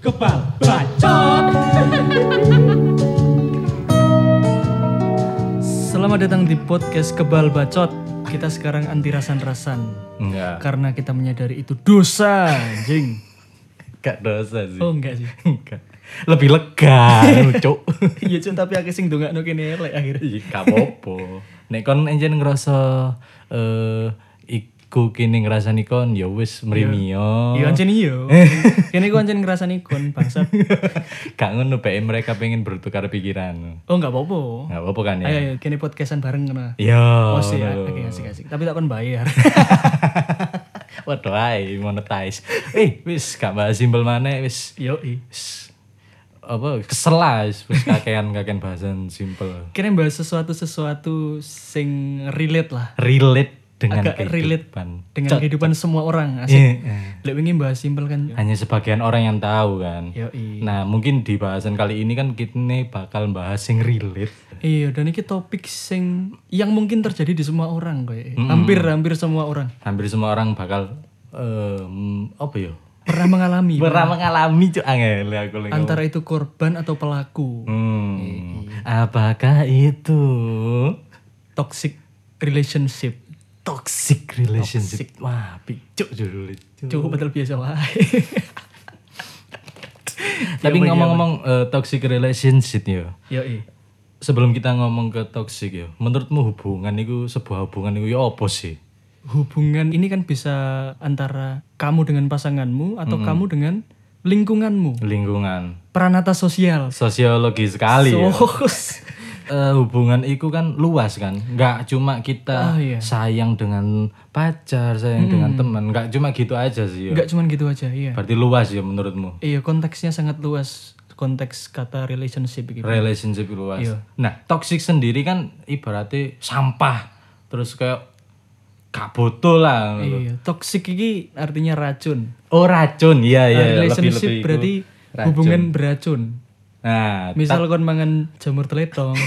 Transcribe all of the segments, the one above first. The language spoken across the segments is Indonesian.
Kebal bacot. Selamat datang di podcast Kebal Bacot. Kita sekarang anti rasan-rasan Enggak. karena kita menyadari itu dosa, anjing. Gak dosa sih. Oh enggak sih. Enggak. Lebih lega, cuk. Iya cun tapi akeh sing ndongakno kene elek akhirnya. Iya, gak apa-apa. Nek kon enjen ngerasa eh iku kini ngrasani kon ya wis mrimi yo. Iya anjen iya. Kene ku anjen ngrasani kon bangsat. Gak ngono bae mereka pengen bertukar pikiran. Oh enggak apa-apa. Gak apa-apa kan Ayo ya? ayo kene podcastan bareng ngono. Iya. Oh sih ya, oke asik-asik. Tapi tak kon bayar. Waduh ae monetize. Eh, wis gak bahas simpel maneh wis Yo wis apa kesel lah wis kakean kakean bahasan simpel. Kene bahas sesuatu-sesuatu sing relate lah. Relate dengan Agak relate kehidupan. dengan Cok. kehidupan semua orang. Asik. Iya. Lek wingi bahas simpel kan. hanya sebagian orang yang tahu kan. Yo Nah mungkin di bahasan kali ini kan kita bakal bahas yang relate. Iya, dan ini topik sing yang mungkin terjadi di semua orang kayak. Hampir hampir semua orang Hampir semua orang bakal em, apa ya? pernah mengalami Pernah mengalami cuk angel aku lagi. antara itu korban atau pelaku Hmm. Apakah itu toxic relationship. Toxic relationship? Wah, picuk judul itu. Cukup betul biasa wae. Tapi ngomong-ngomong eh, toxic relationship ya. Yo i. Sebelum kita ngomong ke toxic ya, menurutmu hubungan itu sebuah hubungan itu ya apa sih? Hubungan ini kan bisa antara kamu dengan pasanganmu atau kamu dengan lingkunganmu. Lingkungan, Peranata sosial. sosiologi sekali ya. Eh, hubungan itu kan luas kan nggak cuma kita Ah, iya. sayang dengan pacar sayang dengan teman nggak cuma gitu aja sih ya. Enggak cuman gitu aja, iya. berarti luas ya menurutmu Iya, konteksnya sangat luas. Konteks kata relationship gitu. relationship luas Iya. nah toxic sendiri kan ibaratnya sampah terus kayak gak butuh lah Iya, toxic ini artinya racun. oh racun iya iya Nah, relationship lebih-lebih berarti itu racun. hubungan beracun. Nah Misal kon mangan jamur teletong.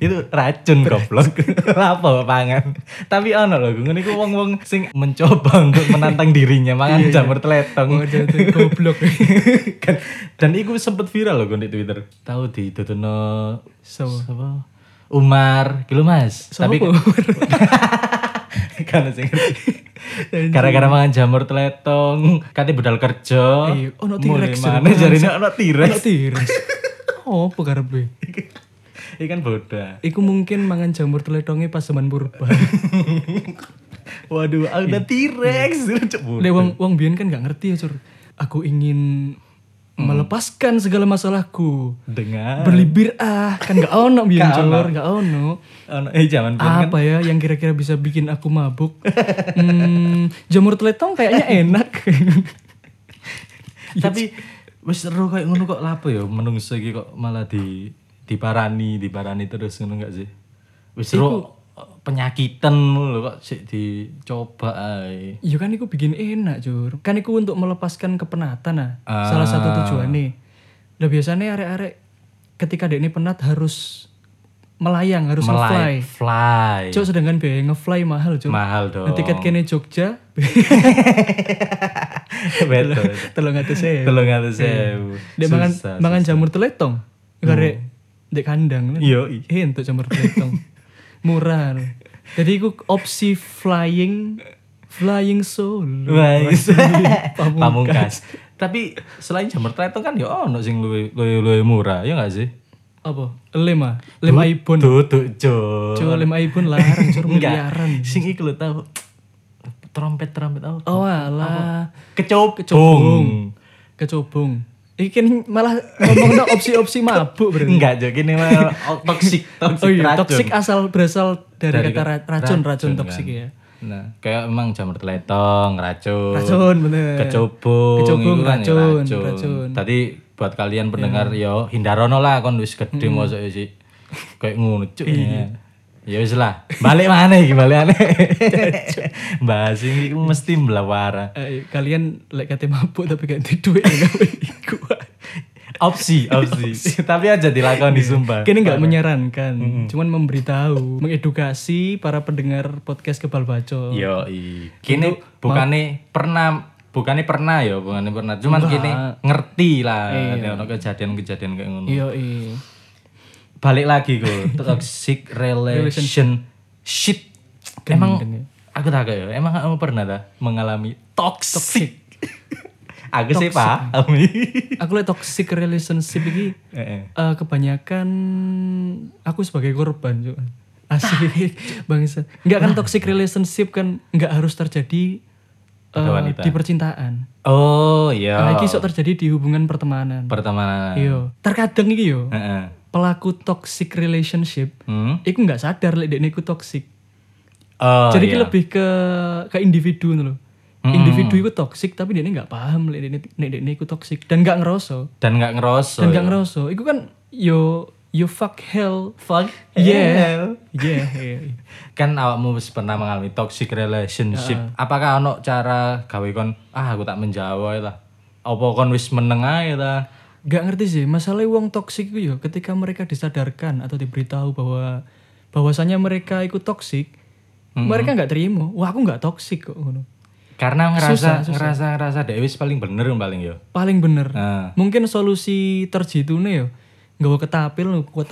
itu racun goblok. Apa pangan? Tapi ono lho ngene iku wong-wong sing mencoba untuk menantang dirinya mangan jamur teletong. Oh, jadi goblok. kan dan itu sempet viral loh di Twitter. Tahu di Tutuno So, apa Umar gitu mas? Tapi kan sing gara-gara mangan jamur teletong katanya budal kerja Iya, ono mulai T-Rex mana jarine ono T-Rex. Ono tiris. Oh, apa karepe? ini kan bodoh Iku mungkin mangan jamur teletongnya pas zaman purba. waduh ada T-Rex bodoh. Lek wong wong biyen kan gak ngerti ya, Cur. Aku ingin melepaskan segala masalahku. dengan Berlibir ah, kan gak ono biyen. Cur, gak ono. ono eh zaman biyen kan Apa ya yang kira-kira bisa bikin aku mabuk? hmm, jamur teletong kayaknya enak. tapi wis seru kayak ngono kok lapo ya menungso iki kok malah di diparani diparani terus ngono gak sih wis seru penyakitan lho kok sik dicoba ae Iya kan iku bikin enak, Jur. Kan iku untuk melepaskan kepenatan nah. Ah. Salah satu tujuannya. Lah biasanya arek-arek ketika dia ini penat harus melayang, harus nge-fly. Melay, fly Cuk, sedangkan biaya nge-fly mahal, Cuk. mahal dong Nah, tiket kene Jogja betul telung atus saya. telung atus sewu Dek mangan susah. jamur teletong. Karek dek kandang. Iya, Eh untuk jamur teletong. Murah. lho. Jadi iku opsi flying flying solo. Is- Pamungkas. pamungkas tapi selain jamur teletong kan ya ono sing luwih luwih murah ya gak sih Apa? Lem ah? Lem iPhone. Duduk, Jo. Coba lem iPhone larang, cur miliaran. Sing iku lho tau. Trompet trompet apa? Oh alah. Kecobong. Kecobong. Kecobong. Iki kan malah ngomong opsi-opsi mabuk berarti. Enggak, Jo. Gini mah oh, toxic, toxic Oh iya, racun. toksik asal berasal dari, Dari kata ra- racun, racun, racun, toksik kan. ya. Nah, kayak emang jamur teletong, racun. Racun bener. Kecobong. Kecobong, iku kan ya racun, racun. Tadi buat kalian pendengar yo hindarono lah kon wis gede mosok sih. Kayak ngono cuk. Iya. Ya wis lah. Balik mana iki balik mana? Bahas ini mesti melawara. Eh, kalian lek kate mabuk tapi gak gawe iku. Opsi, opsi. Tapi aja dilakoni sumpah. Kini nggak menyarankan, cuman memberitahu, mengedukasi para pendengar podcast kebal bacot. Yo, kini bukannya pernah bukannya pernah ya, bukannya pernah. Cuman Enggak. gini ngerti lah Iya. kejadian-kejadian kayak ngono. Iya, iya. Balik lagi gue toxic relationship. Emang Gendeng ya. aku tak ya, emang kamu pernah dah mengalami toxic? aku sih paham. Aku lihat toxic relationship ini eh, kebanyakan aku sebagai korban juga. Asik bangsa. Enggak kan toxic relationship kan enggak harus terjadi wanita. di percintaan. Oh iya. Iki sok terjadi di hubungan pertemanan. Pertemanan. Iya. Terkadang iki yo Heeh. pelaku toxic relationship Hmm? iku nggak sadar lek dekne iku toxic. Oh, Jadi iya. lebih ke ke individu ngono Hmm. Individu itu toxic tapi dia nggak paham lek dekne nek dekne iku toxic dan nggak ngeroso. dan nggak ngerosok. dan nggak ngeroso. Iku kan yo yo fuck hell. Fuck. Yeah. Yeah. yeah. kan awakmu wis pernah mengalami toxic relationship. Apakah ono cara gawe kon ah aku tak menjawab lah. Apa kon wis meneng ae ta? Gak ngerti sih, masalah wong toksik itu ya ketika mereka disadarkan atau diberitahu bahwa bahwasanya mereka ikut toksik, mereka nggak terima. Wah aku nggak toksik kok ngono. Karena ngerasa Susah, susah. ngerasa ngerasa dhewe wis paling bener paling yo. Paling bener. Nah. Mungkin solusi terjitune ya nggak ketapil lu kuat.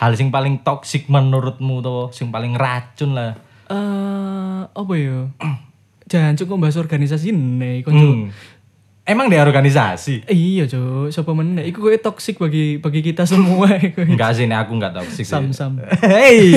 Hal sing paling toksik menurutmu to, sing paling racun lah. Eh apa ya? Jangan cukup bahas organisasi nih, konco. Hmm. Emang di organisasi? Iya, Cuk. Siapa meneh? Iku kowe toksik bagi bagi kita semua. Enggak sih, nek aku enggak toksik. Sam-sam. Hey.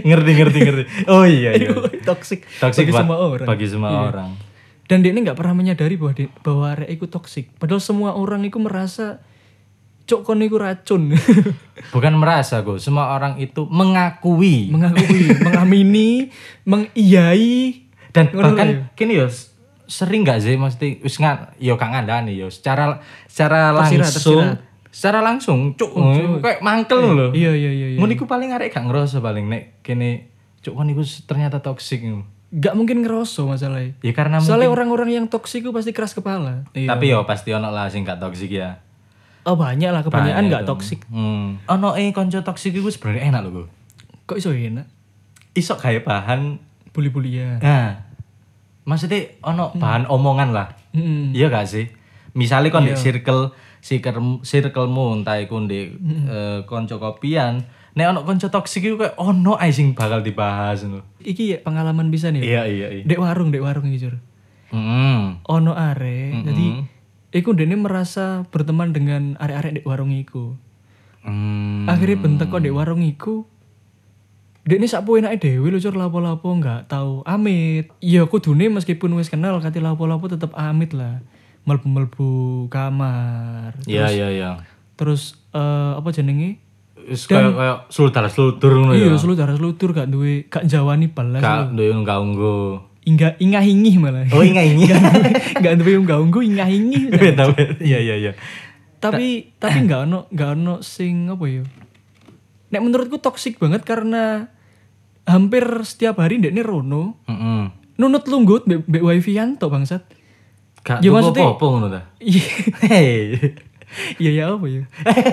ngerti ngerti ngerti. Oh iya iya. Toksik Toksik bagi buat- semua orang. Bagi semua Iya. orang. Dan dia ini nggak pernah menyadari bahwa dia, bahwa arek iku toksik. Padahal semua orang itu merasa cok kon iku racun. Bukan merasa gue, semua orang itu mengakui Mengakui, mengamini, mengiyai dan bahkan lho ya. kini sering gak sih mesti wis nggak yo kang ngandani yo secara secara langsung tersirat. secara langsung cuk cuk. kayak mangkel lho. Iya iya iya. iya. Ngono iku paling arek gak ngerasa paling nek kene cuk kon iku ternyata toksik. Gak mungkin ngeroso masalahnya. Ya karena Soalnya mungkin orang-orang yang toksik itu pasti keras kepala. Iya. tapi yo pasti ono lah sing gak toksik ya. Oh banyak lah kebanyakan Banyak nggak dong. toksik. Hmm. Ono eh konco toksik iku sebenarnya enak lho gue. Kok iso enak? Isok kayak bahan Bully-bulian. Nah, maksudnya ono bahan omongan lah. Hmm. Iya gak sih? Misalnya kon di circle circle circlemu entah iku di eh, konco kopian, nek ono konco toksik iku kayak ono ae sing bakal dibahas ngono. Iki ya pengalaman bisa nih. Iya iya iya. Dek warung, dek warung iki Jur. Hmm. Ono are, jadi iku dene merasa berteman dengan arek-arek dek warung iku. Hmm. Akhirnya bentek kok dek warung iku. Dek ini sakpu enake dhewe lho Cur lapo-lapo nggak tahu amit. Iya kudune meskipun wis kenal kati lapo-lapo tetep amit lah. Melbu-melbu kamar. Iya iya iya. Terus eh, apa jenenge? Wis kayak kayak selutar-selutur ngono ya. Iya, selutar selutur gak duwe gak jawani balas. Gak duwe unggah-ungguh. Ingga ingah ingih malah. Oh ingat ini. gak duwe unggah ungguh ingah ingih. Beda Iya iya iya. tapi tapi nggak ono nggak ono sing apa ya nek menurutku toksik banget karena hampir setiap hari ndek rono. Heeh. nunut lunggut mbek mbek wifi to bangsat. Gak Ya, maksudnya- apa-apa ngono ta. iya. Iya ya apa ya?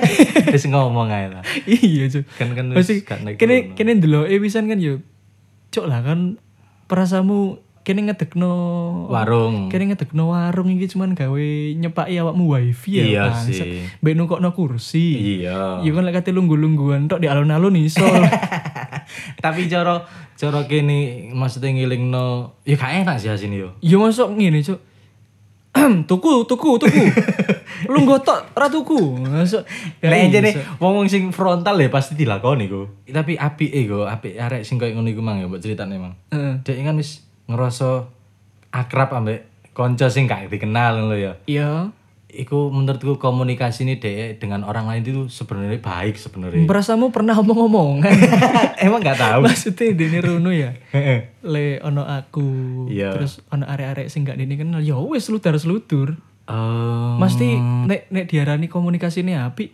Wis ngomong ae lah. iya cuy Kan kan wis gak naik kene kene ndelok e pisan kan yo cok lah kan perasamu kene ngedekno warung. kene ngedekno warung iki cuman gawe nyepaki awakmu wifi ya Iya bangsat. sih. mbek nukokno kursi Iya. Iya kan lek kate lunggu-lungguan tok di alun-alun iso. Tapi cara cara kene maksudnya ngilingno ya gak enak sih asine yo. Ya masuk ngene, Cuk. tuku, tuku, tuku. Lungguh tok ra tuku. Masuk. Ya Nek jane iso. wong sing frontal ya pasti dilakoni ku. Tapi apike go, apik arek sing koyo ngono iku mang ya mbok critane mang. Heeh. Dek kan wis ngerasa akrab ambek kanca sing gak dikenal ngono ya. Iya. Iku menurutku komunikasi ini dek dengan orang lain itu sebenarnya baik sebenarnya. Perasamu pernah omong-omongan. Emang gak tahu. Maksudnya dene rono ya. Heeh. Le ono aku, Iya. terus ono arek-arek sing gak dene kenal. Ya wis slutar-slutur. Oh. Mesti nek nek diarani komunikasi ini apik,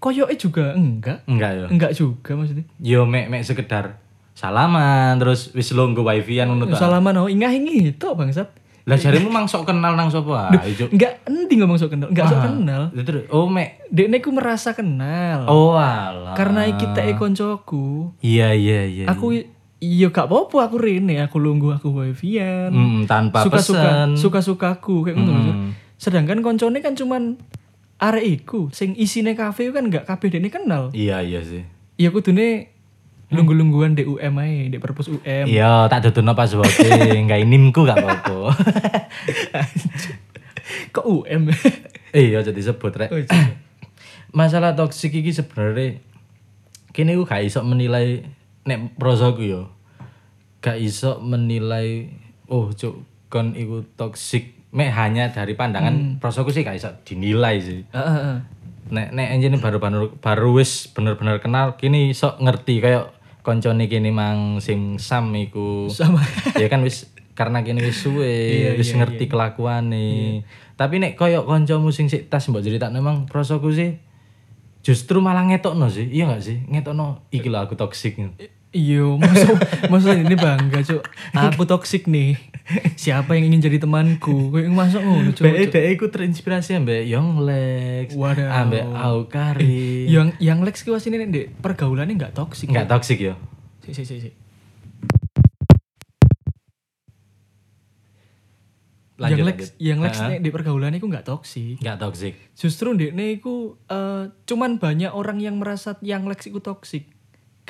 koyoke juga enggak. enggak ya. Enggak juga maksudnya. Yo mek mek sekedar salaman terus wis lungguh wifi-an ngono. Salaman oh ingah-ingi itu bangsat. Lah jarimu mang sok kenal nang sapa ae, Cuk. Enggak endi ngomong sok kenal, enggak sok kenal. Terus oh mek Dekne ku merasa kenal. oh alah. Karena kita e koncoku. Iya iya iya. Aku iya gak apa-apa aku rene aku lungguh aku wifi-an Hmm, tanpa suka-suka pesen. suka-sukaku kayak ngono sedangkan koncone kan cuman arek iku sing isine kafe kan gak kabeh dene kenal Iya iya sih. iya kudune lungguh-lungguhan di UM ae di perpus UM Iya, tak dudono pas wae. Enggak inimku gak apa-apa. kok UM iya, jadi sebut rek. Oh, iya. Masalah toksik iki sebenarnya kini aku gak iso menilai nek prosoku yo. Gak iso menilai oh cuk kon iku toksik mek hanya dari pandangan prosoku sih gak iso dinilai sih. Heeh, heeh. nek nek anjene baru baru baru wis bener-bener kenal kini sok ngerti kayak koncone kini mang sing sam iku. Sama ya kan wis karena kini wis suwe wis ngerti kelakuane. Tapi nek koyo koncomu sing sik tas mbok cerita memang prosoku sih justru malah ngetokno sih iya gak sih? Ngetokno iki lho aku toksik iya maksud maksud ini bangga cuk. Aku toksik nih. Siapa yang ingin jadi temanku? Kayak masuk ngono cuk Mbak Eda iku terinspirasi ambek Young Lex, ambek Aukari. yang yang Lex ki wasine nek ndek pergaulannya nggak toksik Enggak toksik ya. si si si si Lanjut, yang Lex lanjut. yang Lex nek di pergaulan iku nggak toksik Enggak toksik. justru ndekne iku eh, cuman banyak orang yang merasa yang Lex iku toksik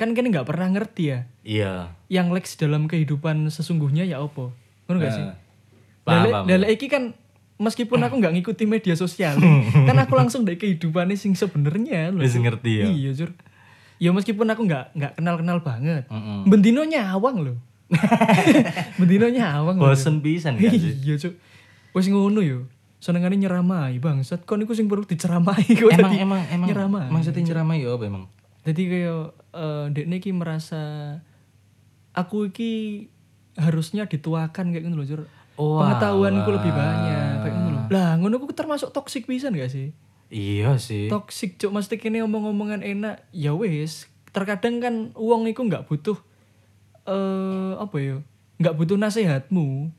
kan kan nggak pernah ngerti ya. Iya. yang Lex dalam kehidupan sesungguhnya ya opo ngono gak sih? Eh, Paham, Lele, iki kan meskipun aku nggak ngikuti media sosial kan aku langsung dari kehidupannya sing sebenarnya loh Wis ngerti ya. iya jur. Ya meskipun aku nggak nggak kenal kenal banget. Mm-mm. bendino nyawang loh bendino nyawang Bosen pisan kan iya cuk wis ngono yo. Senengane nyeramai bangsat. Kon iku sing perlu diceramai kok emang emang emang nyeramai. maksudnya nyeramai ya apa emang jadi kayak eh dekne iki merasa aku iki harusnya dituakan kayak gitu loh Jur. Oh, Pengetahuanku lebih banyak kayak gitu loh. Lah, ngono ku termasuk toksik pisan gak sih? iya sih Toksik cuk mesti kene omong-omongan enak. Ya wis, terkadang kan uang iku nggak butuh eh apa ya? nggak butuh nasihatmu.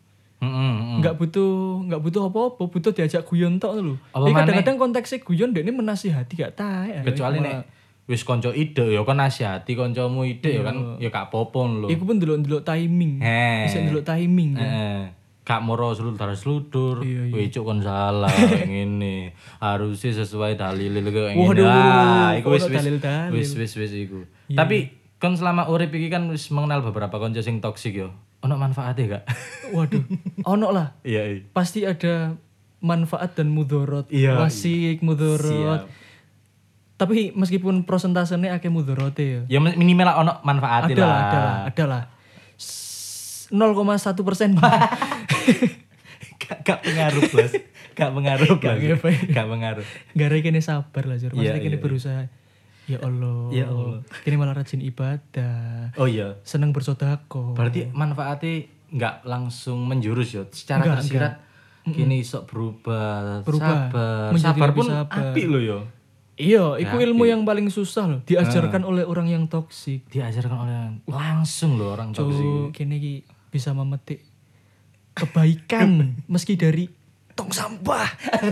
Mm. nggak butuh nggak butuh apa-apa, butuh diajak guyon tok lho. Apa kadang-kadang konteksnya guyon dekne menasihati gak tae. kecuali nek wis konco ide ya kan nasihati koncomu ide ya kan ya gak popon lho Iku pun delok-delok timing. Bisa delok timing. kan. Eh, Kak Moro seludur seludur, Iya, iya. wicuk kon salah ngene. Harusnya sesuai dalil kayak ngene. Waduh, Ah, iku wis wis. Iya. wis wis wis iku. Tapi kon selama urip iki kan wis mengenal beberapa konco sing toksik yo. Ono manfaatnya gak? Waduh, ono lah. Iya, iya. Pasti ada manfaat dan mudorot. Iya, Wasik, mudorot. Siap. Tapi meskipun prosentasenya akeh mudorote ya. Ya minimal lah ono manfaatnya Ada lah. ada lah, ada lah. S- 0,1 persen. Gak, gak pengaruh, Bos. Gak pengaruh, Bos. ngapain. Gak pengaruh. Gara kene sabar lah, Jur. Iya, Maksudnya kene iya, berusaha. Ya Allah. Ya Allah. Kene malah rajin ibadah. Oh iya. Seneng bersodako. Berarti manfaatnya nggak langsung menjurus ya. Secara Enggak, tersirat kini sok berubah, Berubah. sabar. Menjadi sabar pun sabar. apik loh yo. Iya, itu ilmu yang paling susah loh. Diajarkan oleh orang yang toksik. Diajarkan oleh langsung loh orang toksik. Cuk, kene iki bisa memetik kebaikan meski dari tong sampah.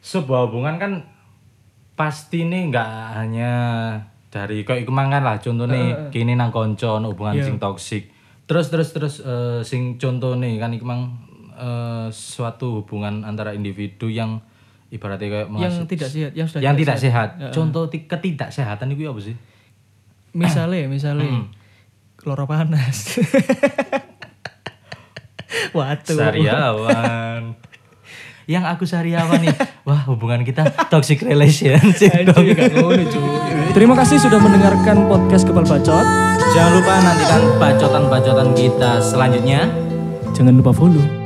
Sebuah hubungan kan pasti nih nggak hanya dari kayak iku mangan lah contohnya kini nang konco hubungan Iya. sing toksik. Terus terus terus eh, sing contoh nih kan iku mang eh, suatu hubungan antara individu yang ibaratnya kayak yang tidak sehat, yang sudah yang tidak sehat. Heeh. Contoh ti- ketidaksehatan itu apa sih? Misalnya, misalnya Hmm. keloro panas. Waduh. Sariawan. yang aku Sariawan nih. Wah, hubungan kita toxic relationship. Anjir. Terima kasih sudah mendengarkan podcast Kepal Bacot. Jangan lupa nantikan bacotan-bacotan kita selanjutnya. Jangan lupa follow.